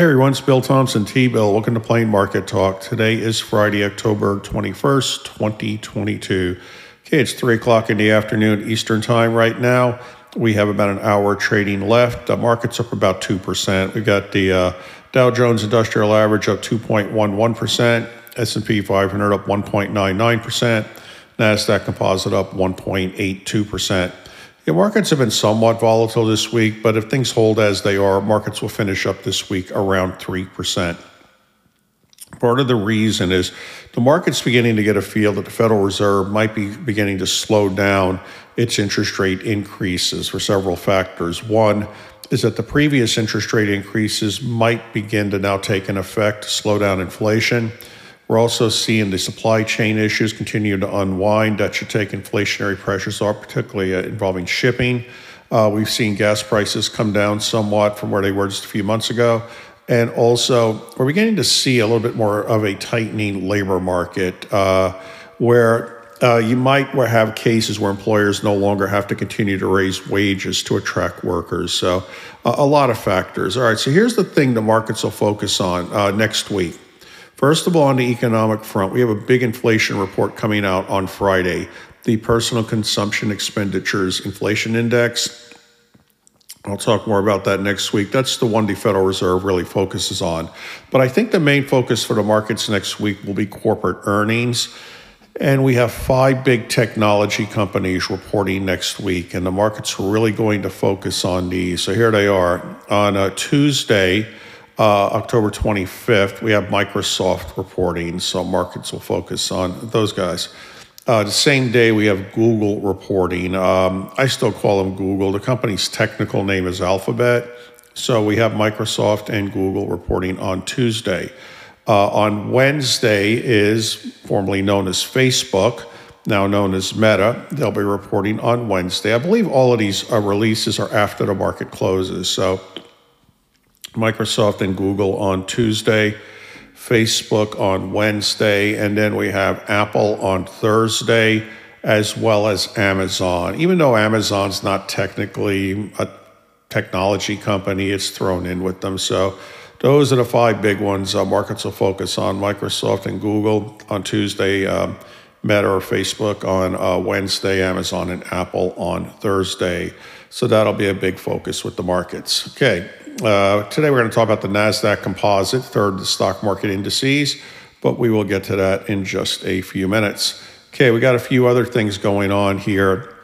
Hey everyone, it's Bill Thompson, T Bill. Welcome to Plain Market Talk. Today is Friday, October 21st, 2022. Okay, it's 3 o'clock in the afternoon Eastern Time right now. We have about an hour trading left. The market's up about 2%. We've got the uh, Dow Jones Industrial Average up 2.11%, S&P 500 up 1.99%, Nasdaq Composite up 1.82%. Yeah, markets have been somewhat volatile this week, but if things hold as they are, markets will finish up this week around 3%. Part of the reason is the market's beginning to get a feel that the Federal Reserve might be beginning to slow down its interest rate increases for several factors. One is that the previous interest rate increases might begin to now take an effect, slow down inflation. We're also seeing the supply chain issues continue to unwind. That should take inflationary pressures off, particularly uh, involving shipping. Uh, we've seen gas prices come down somewhat from where they were just a few months ago. And also, we're beginning to see a little bit more of a tightening labor market uh, where uh, you might have cases where employers no longer have to continue to raise wages to attract workers. So, a lot of factors. All right, so here's the thing the markets will focus on uh, next week. First of all, on the economic front, we have a big inflation report coming out on Friday. The personal consumption expenditures inflation index. I'll talk more about that next week. That's the one the Federal Reserve really focuses on. But I think the main focus for the markets next week will be corporate earnings. And we have five big technology companies reporting next week, and the markets are really going to focus on these. So here they are. On a Tuesday, uh, October 25th, we have Microsoft reporting, so markets will focus on those guys. Uh, the same day, we have Google reporting. Um, I still call them Google. The company's technical name is Alphabet. So we have Microsoft and Google reporting on Tuesday. Uh, on Wednesday is formerly known as Facebook, now known as Meta. They'll be reporting on Wednesday. I believe all of these uh, releases are after the market closes. So Microsoft and Google on Tuesday, Facebook on Wednesday, and then we have Apple on Thursday, as well as Amazon. Even though Amazon's not technically a technology company, it's thrown in with them. So those are the five big ones uh, markets will focus on Microsoft and Google on Tuesday. Um, Meta or Facebook on uh, Wednesday, Amazon and Apple on Thursday. So that'll be a big focus with the markets. Okay, uh, today we're going to talk about the NASDAQ Composite, third the stock market indices, but we will get to that in just a few minutes. Okay, we got a few other things going on here.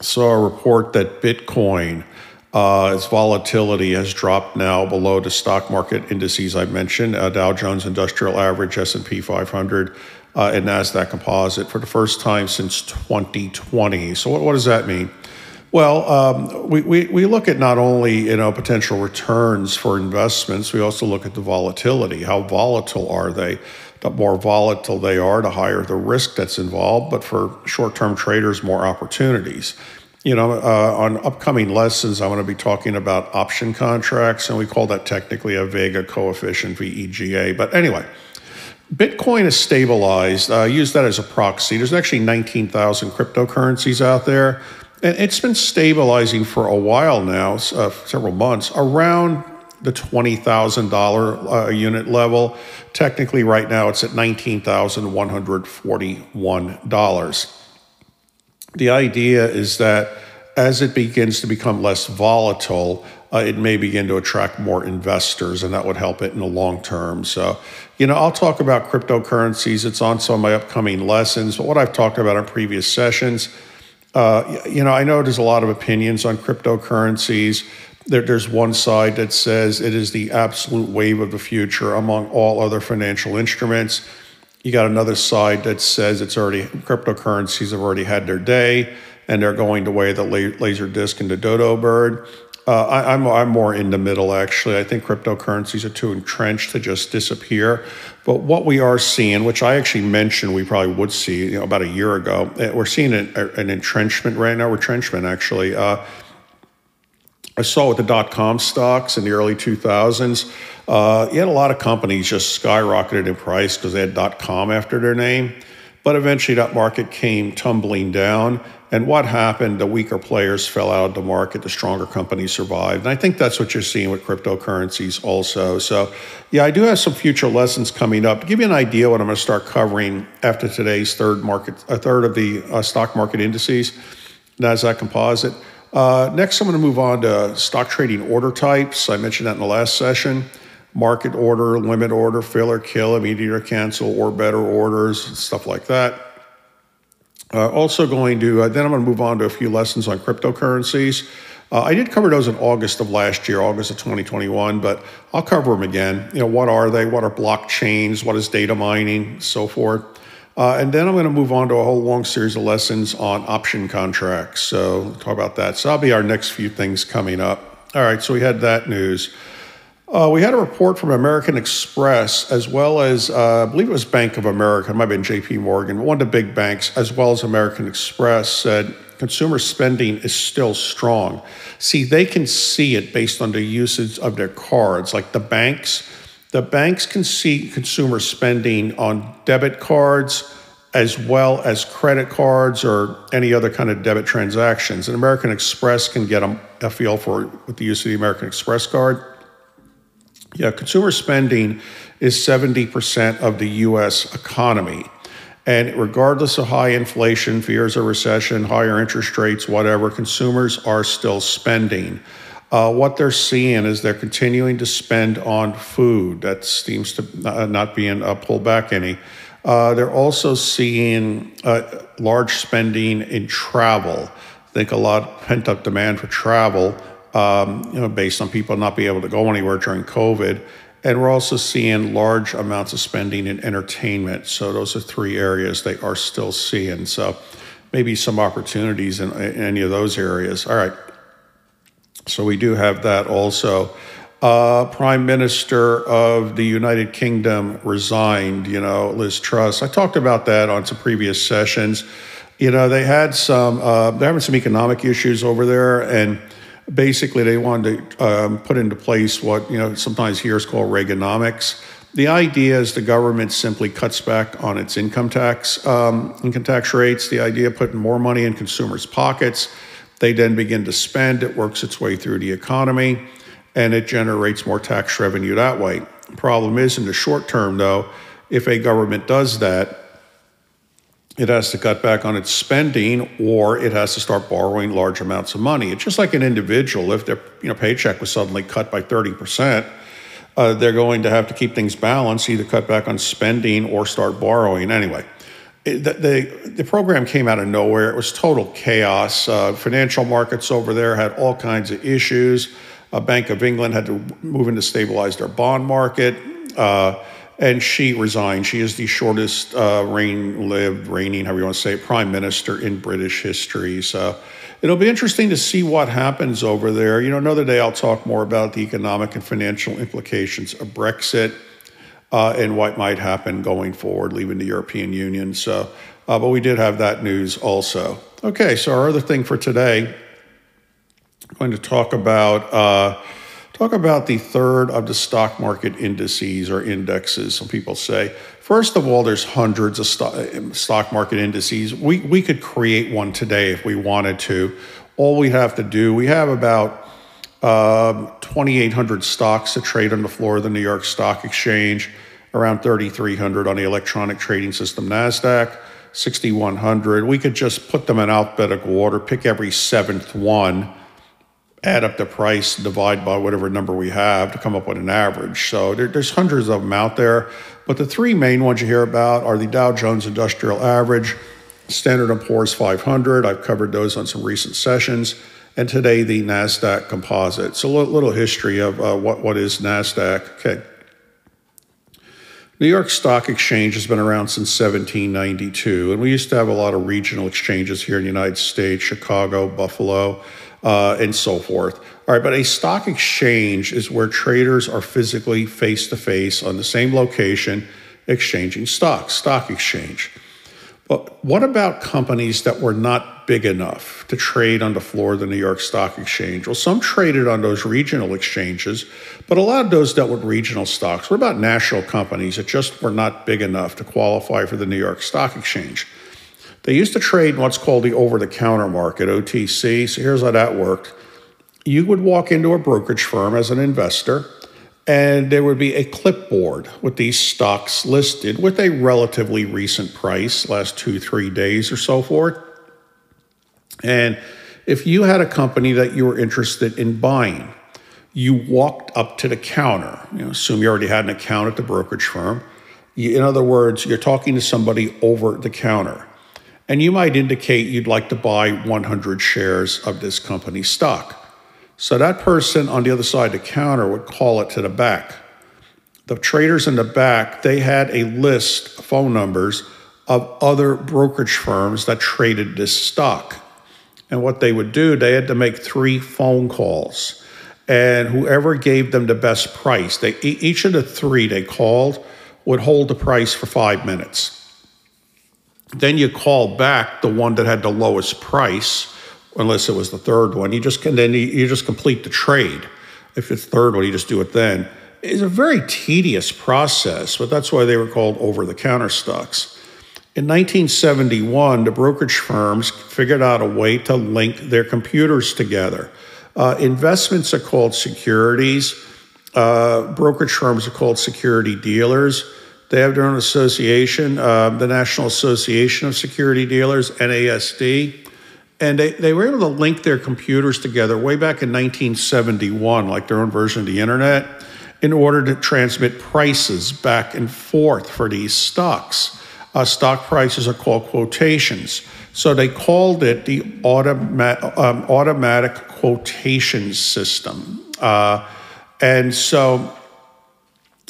Saw a report that Bitcoin, uh, its volatility has dropped now below the stock market indices I mentioned, uh, Dow Jones Industrial Average, S&P 500, uh, and NASDAQ Composite for the first time since 2020. So what, what does that mean? Well, um, we, we, we look at not only you know potential returns for investments, we also look at the volatility. How volatile are they? The more volatile they are, the higher the risk that's involved. But for short-term traders, more opportunities. You know, uh, on upcoming lessons, I'm going to be talking about option contracts, and we call that technically a Vega coefficient, VEGA. But anyway. Bitcoin is stabilized. Uh, use that as a proxy. There's actually 19,000 cryptocurrencies out there. And it's been stabilizing for a while now, uh, several months, around the $20,000 uh, unit level. Technically, right now it's at $19,141. The idea is that as it begins to become less volatile, uh, it may begin to attract more investors, and that would help it in the long term. So, you know, I'll talk about cryptocurrencies. It's on some of my upcoming lessons, but what I've talked about in previous sessions uh, you know, I know there's a lot of opinions on cryptocurrencies. There, there's one side that says it is the absolute wave of the future among all other financial instruments. You got another side that says it's already cryptocurrencies have already had their day and they're going the way the laser disc and the dodo bird. Uh, I, am I'm, I'm more in the middle, actually. I think cryptocurrencies are too entrenched to just disappear. But what we are seeing, which I actually mentioned we probably would see you know, about a year ago, eh, we're seeing an, an entrenchment right now, retrenchment actually. Uh, I saw with the dot com stocks in the early 2000s, uh, you had a lot of companies just skyrocketed in price because they had dot com after their name. But eventually that market came tumbling down. And what happened? The weaker players fell out of the market, the stronger companies survived. And I think that's what you're seeing with cryptocurrencies also. So, yeah, I do have some future lessons coming up. To give you an idea what I'm going to start covering after today's third market, a third of the uh, stock market indices, NASDAQ composite. Uh, next, I'm going to move on to stock trading order types. I mentioned that in the last session market order, limit order, fill or kill, immediate or cancel, or better orders, stuff like that. Uh, also going to, uh, then I'm going to move on to a few lessons on cryptocurrencies. Uh, I did cover those in August of last year, August of 2021, but I'll cover them again. You know, what are they? What are blockchains? What is data mining? So forth. Uh, and then I'm going to move on to a whole long series of lessons on option contracts. So talk about that. So that'll be our next few things coming up. All right, so we had that news. Uh, we had a report from American Express, as well as uh, I believe it was Bank of America, it might have been J.P. Morgan, one of the big banks, as well as American Express, said consumer spending is still strong. See, they can see it based on the usage of their cards, like the banks. The banks can see consumer spending on debit cards as well as credit cards or any other kind of debit transactions. And American Express can get a, a feel for it with the use of the American Express card. Yeah, consumer spending is 70% of the US economy. And regardless of high inflation, fears of recession, higher interest rates, whatever, consumers are still spending. Uh, what they're seeing is they're continuing to spend on food. That seems to not being uh, pulled back any. Uh, they're also seeing uh, large spending in travel. I think a lot of pent up demand for travel um, you know, based on people not being able to go anywhere during COVID. And we're also seeing large amounts of spending in entertainment. So those are three areas they are still seeing. So maybe some opportunities in, in any of those areas. All right. So we do have that also. Uh, Prime Minister of the United Kingdom resigned, you know, Liz Truss. I talked about that on some previous sessions. You know, they had some, uh, they're having some economic issues over there. And basically they wanted to um, put into place what you know sometimes here is called Reaganomics. The idea is the government simply cuts back on its income tax um, income tax rates. The idea of putting more money in consumers' pockets. They then begin to spend. It works its way through the economy, and it generates more tax revenue that way. Problem is, in the short term, though, if a government does that, it has to cut back on its spending or it has to start borrowing large amounts of money. It's just like an individual. If their you know, paycheck was suddenly cut by 30%, uh, they're going to have to keep things balanced, either cut back on spending or start borrowing. Anyway, it, the, the, the, program came out of nowhere. It was total chaos. Uh, financial markets over there had all kinds of issues. A Bank of England had to move in to stabilize their bond market. Uh, and she resigned. She is the shortest uh, reign lived, reigning, however you want to say it, prime minister in British history. So it'll be interesting to see what happens over there. You know, another day I'll talk more about the economic and financial implications of Brexit uh, and what might happen going forward, leaving the European Union. So, uh, but we did have that news also. Okay, so our other thing for today, I'm going to talk about uh, Talk about the third of the stock market indices or indexes, some people say. First of all, there's hundreds of stock market indices. We, we could create one today if we wanted to. All we have to do, we have about um, 2,800 stocks to trade on the floor of the New York Stock Exchange, around 3,300 on the electronic trading system NASDAQ, 6,100. We could just put them in alphabetical order, pick every seventh one add up the price, divide by whatever number we have to come up with an average. So there, there's hundreds of them out there, but the three main ones you hear about are the Dow Jones Industrial Average, Standard & Poor's 500. I've covered those on some recent sessions, and today the Nasdaq Composite. So a little history of uh, what what is Nasdaq. Okay. New York Stock Exchange has been around since 1792, and we used to have a lot of regional exchanges here in the United States, Chicago, Buffalo. Uh, and so forth. All right, but a stock exchange is where traders are physically face to face on the same location exchanging stocks, stock exchange. But what about companies that were not big enough to trade on the floor of the New York Stock Exchange? Well, some traded on those regional exchanges, but a lot of those dealt with regional stocks. What about national companies that just were not big enough to qualify for the New York Stock Exchange? They used to trade in what's called the over the counter market, OTC. So here's how that worked you would walk into a brokerage firm as an investor and there would be a clipboard with these stocks listed with a relatively recent price, last two, three days or so forth. And if you had a company that you were interested in buying, you walked up to the counter. You know, assume you already had an account at the brokerage firm. You, in other words, you're talking to somebody over the counter, and you might indicate you'd like to buy 100 shares of this company stock. So that person on the other side of the counter would call it to the back. The traders in the back, they had a list, of phone numbers of other brokerage firms that traded this stock. And what they would do, they had to make three phone calls. And whoever gave them the best price, they each of the three they called would hold the price for five minutes. Then you call back the one that had the lowest price unless it was the third one. You just can then you, just complete the trade. If it's third one, you just do it then. It's a very tedious process, but that's why they were called over-the-counter stocks. In 1971, the brokerage firms figured out a way to link their computers together. Uh, investments are called securities. Uh, brokerage firms are called security dealers. They have their own association, uh, the National Association of Security Dealers, NASD. And they, they were able to link their computers together way back in 1971, like their own version of the internet, in order to transmit prices back and forth for these stocks. Uh, stock prices are called quotations. So they called it the automa- um, automatic quotation system. Uh, and so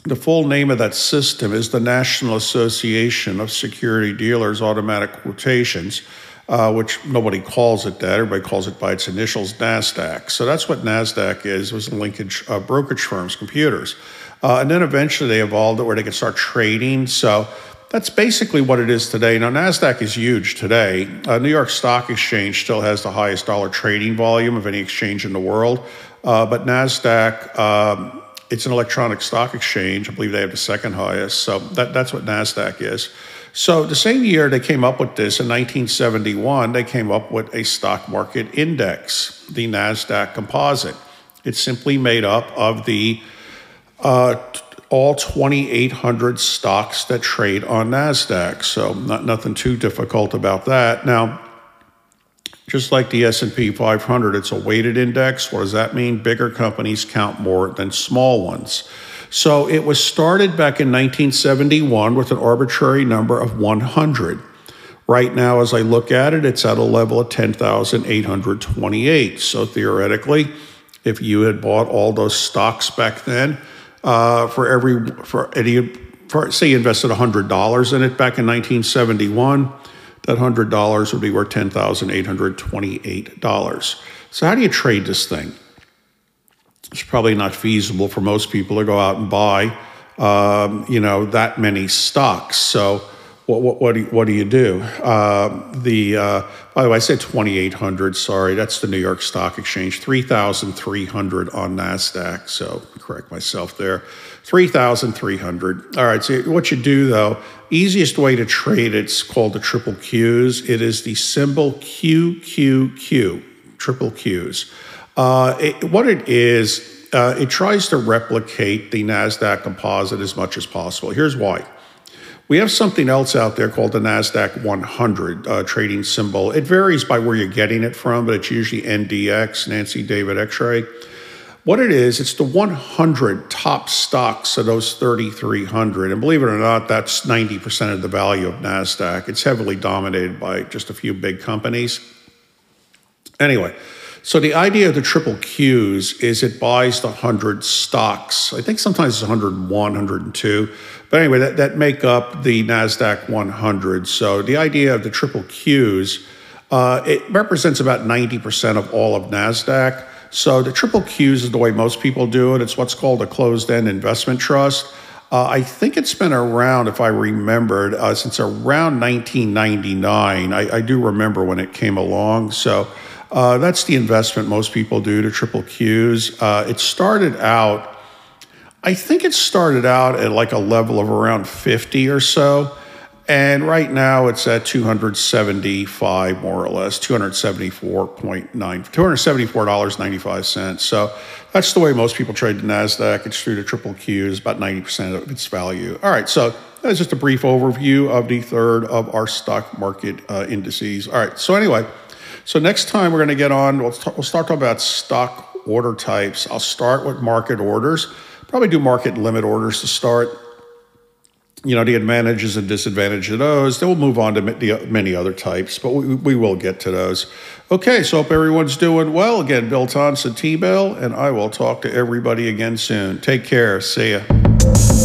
the full name of that system is the National Association of Security Dealers Automatic Quotations uh, which nobody calls it that. Everybody calls it by its initials, NASDAQ. So that's what NASDAQ is, was a linkage uh, brokerage firms, computers. Uh, and then eventually they evolved where they could start trading. So that's basically what it is today. Now, NASDAQ is huge today. Uh, New York Stock Exchange still has the highest dollar trading volume of any exchange in the world. Uh, but NASDAQ, um, it's an electronic stock exchange. I believe they have the second highest. So that, that's what NASDAQ is. So, the same year they came up with this, in 1971, they came up with a stock market index, the NASDAQ composite. It's simply made up of the uh, all 2,800 stocks that trade on NASDAQ. So, not, nothing too difficult about that. Now, just like the S&P 500, it's a weighted index. What does that mean? Bigger companies count more than small ones. So it was started back in 1971 with an arbitrary number of 100. Right now, as I look at it, it's at a level of 10,828. So theoretically, if you had bought all those stocks back then, uh, for every for any for say you invested $100 in it back in 1971, that $100 would be worth $10,828. So how do you trade this thing? it's probably not feasible for most people to go out and buy, um, you know, that many stocks. So what, what, what, do, you, what do you do? Uh, the uh, by the way, I said 2,800. Sorry, that's the New York Stock Exchange. 3,300 on Nasdaq. So correct myself there. 3,300. All right. So what you do though, easiest way to trade it's called the triple Qs. It is the symbol QQQ. Triple Qs. Uh, it, what it is, uh, it tries to replicate the NASDAQ composite as much as possible. Here's why. We have something else out there called the NASDAQ 100 uh, trading symbol. It varies by where you're getting it from, but it's usually NDX, Nancy David X ray. What it is, it's the 100 top stocks of those 3,300. And believe it or not, that's 90% of the value of NASDAQ. It's heavily dominated by just a few big companies. Anyway, so the idea of the triple Qs is it buys the 100 stocks. I think sometimes it's 101, 102. But anyway, that, that make up the NASDAQ 100. So the idea of the triple Qs Uh, it represents about 90% of all of NASDAQ. So the triple Qs is the way most people do it. It's what's called a closed end investment trust. Uh, I think it's been around, if I remembered, uh, since around 1999. I, I, do remember when it came along. So uh, that's the investment most people do to triple Qs. Uh, it started out, I think it started out at like a level of around 50 or so. And right now it's at 275 more or less, 274.9, $274.95. So that's the way most people trade the NASDAQ. It's through the triple Qs, about 90% of its value. All right, so that's just a brief overview of the third of our stock market uh, indices. All right, so anyway, so next time we're going to get on, we'll, we'll start talking about stock order types. I'll start with market orders, probably do market limit orders to start you know, the advantages and disadvantages of those. Then we'll move on to many other types, but we, we will get to those. Okay, so hope everyone's doing well. Again, Bill Thompson, T-Bill, and I will talk to everybody again soon. Take care. See ya.